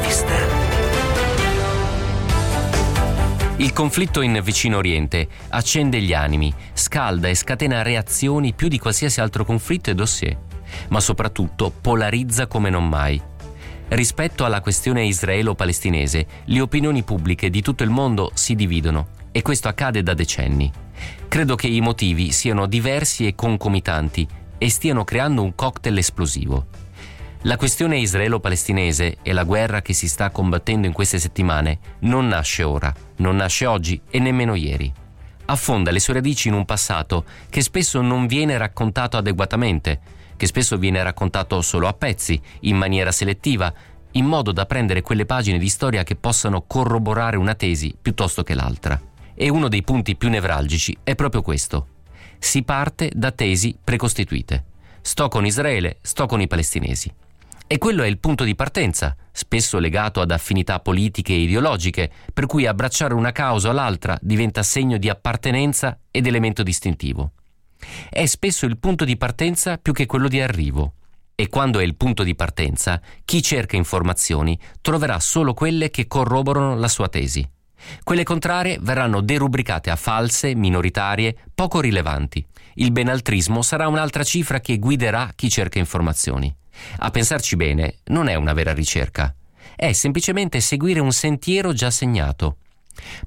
vista. Il conflitto in vicino Oriente accende gli animi, scalda e scatena reazioni più di qualsiasi altro conflitto e dossier, ma soprattutto polarizza come non mai. Rispetto alla questione israelo-palestinese, le opinioni pubbliche di tutto il mondo si dividono e questo accade da decenni. Credo che i motivi siano diversi e concomitanti e stiano creando un cocktail esplosivo. La questione israelo-palestinese e la guerra che si sta combattendo in queste settimane non nasce ora, non nasce oggi e nemmeno ieri. Affonda le sue radici in un passato che spesso non viene raccontato adeguatamente, che spesso viene raccontato solo a pezzi, in maniera selettiva, in modo da prendere quelle pagine di storia che possano corroborare una tesi piuttosto che l'altra. E uno dei punti più nevralgici è proprio questo. Si parte da tesi precostituite. Sto con Israele, sto con i palestinesi. E quello è il punto di partenza, spesso legato ad affinità politiche e ideologiche, per cui abbracciare una causa o l'altra diventa segno di appartenenza ed elemento distintivo. È spesso il punto di partenza più che quello di arrivo. E quando è il punto di partenza, chi cerca informazioni troverà solo quelle che corroborano la sua tesi. Quelle contrarie verranno derubricate a false, minoritarie, poco rilevanti. Il benaltrismo sarà un'altra cifra che guiderà chi cerca informazioni. A pensarci bene, non è una vera ricerca, è semplicemente seguire un sentiero già segnato.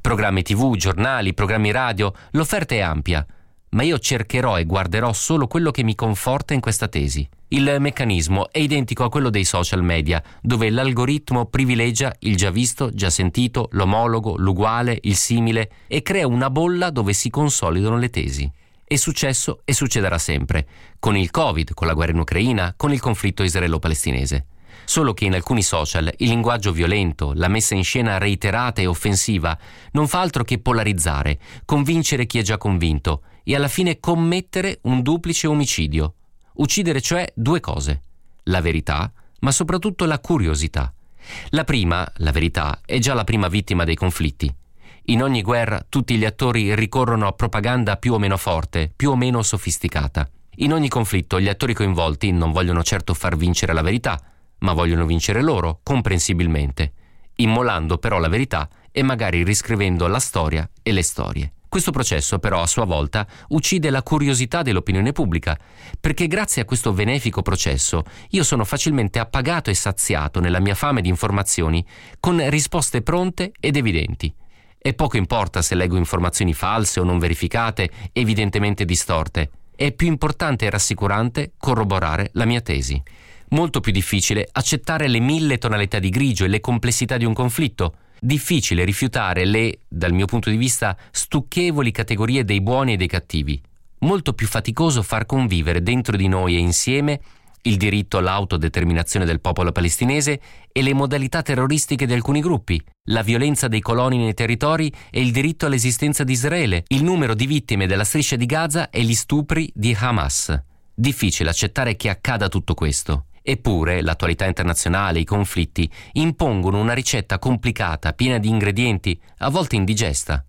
Programmi tv, giornali, programmi radio, l'offerta è ampia, ma io cercherò e guarderò solo quello che mi conforta in questa tesi. Il meccanismo è identico a quello dei social media, dove l'algoritmo privilegia il già visto, già sentito, l'omologo, l'uguale, il simile e crea una bolla dove si consolidano le tesi. È successo e succederà sempre, con il Covid, con la guerra in Ucraina, con il conflitto israelo-palestinese. Solo che in alcuni social il linguaggio violento, la messa in scena reiterata e offensiva non fa altro che polarizzare, convincere chi è già convinto e alla fine commettere un duplice omicidio. Uccidere cioè due cose, la verità, ma soprattutto la curiosità. La prima, la verità, è già la prima vittima dei conflitti. In ogni guerra tutti gli attori ricorrono a propaganda più o meno forte, più o meno sofisticata. In ogni conflitto gli attori coinvolti non vogliono certo far vincere la verità, ma vogliono vincere loro, comprensibilmente, immolando però la verità e magari riscrivendo la storia e le storie. Questo processo però a sua volta uccide la curiosità dell'opinione pubblica, perché grazie a questo benefico processo io sono facilmente appagato e saziato nella mia fame di informazioni con risposte pronte ed evidenti. E poco importa se leggo informazioni false o non verificate, evidentemente distorte. È più importante e rassicurante corroborare la mia tesi. Molto più difficile accettare le mille tonalità di grigio e le complessità di un conflitto. Difficile rifiutare le, dal mio punto di vista, stucchevoli categorie dei buoni e dei cattivi. Molto più faticoso far convivere dentro di noi e insieme il diritto all'autodeterminazione del popolo palestinese e le modalità terroristiche di alcuni gruppi, la violenza dei coloni nei territori e il diritto all'esistenza di Israele, il numero di vittime della striscia di Gaza e gli stupri di Hamas. Difficile accettare che accada tutto questo. Eppure l'attualità internazionale, i conflitti, impongono una ricetta complicata, piena di ingredienti, a volte indigesta.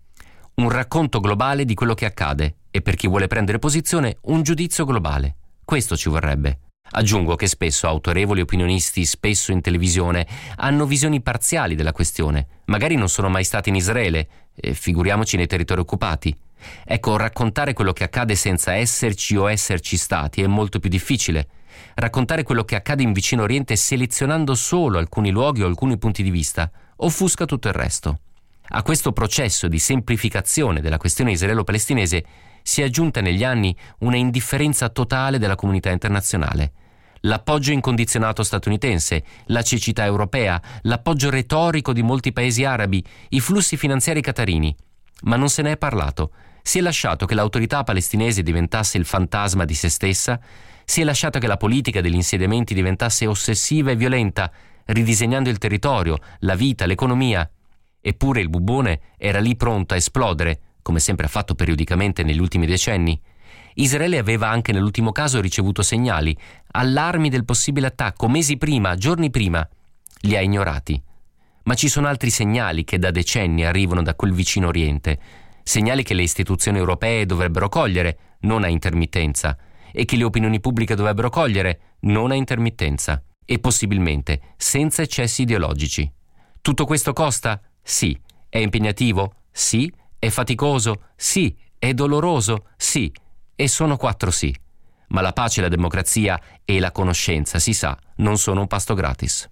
Un racconto globale di quello che accade e per chi vuole prendere posizione un giudizio globale. Questo ci vorrebbe. Aggiungo che spesso autorevoli opinionisti, spesso in televisione, hanno visioni parziali della questione. Magari non sono mai stati in Israele, e figuriamoci nei territori occupati. Ecco, raccontare quello che accade senza esserci o esserci stati è molto più difficile. Raccontare quello che accade in vicino Oriente selezionando solo alcuni luoghi o alcuni punti di vista offusca tutto il resto. A questo processo di semplificazione della questione israelo-palestinese si è aggiunta negli anni una indifferenza totale della comunità internazionale. L'appoggio incondizionato statunitense, la cecità europea, l'appoggio retorico di molti paesi arabi, i flussi finanziari catarini. Ma non se ne è parlato. Si è lasciato che l'autorità palestinese diventasse il fantasma di se stessa, si è lasciato che la politica degli insediamenti diventasse ossessiva e violenta, ridisegnando il territorio, la vita, l'economia. Eppure il bubone era lì pronto a esplodere come sempre ha fatto periodicamente negli ultimi decenni, Israele aveva anche nell'ultimo caso ricevuto segnali, allarmi del possibile attacco mesi prima, giorni prima. Li ha ignorati. Ma ci sono altri segnali che da decenni arrivano da quel vicino Oriente, segnali che le istituzioni europee dovrebbero cogliere, non a intermittenza, e che le opinioni pubbliche dovrebbero cogliere, non a intermittenza, e possibilmente senza eccessi ideologici. Tutto questo costa? Sì. È impegnativo? Sì. È faticoso? Sì. È doloroso? Sì. E sono quattro sì. Ma la pace, la democrazia e la conoscenza, si sa, non sono un pasto gratis.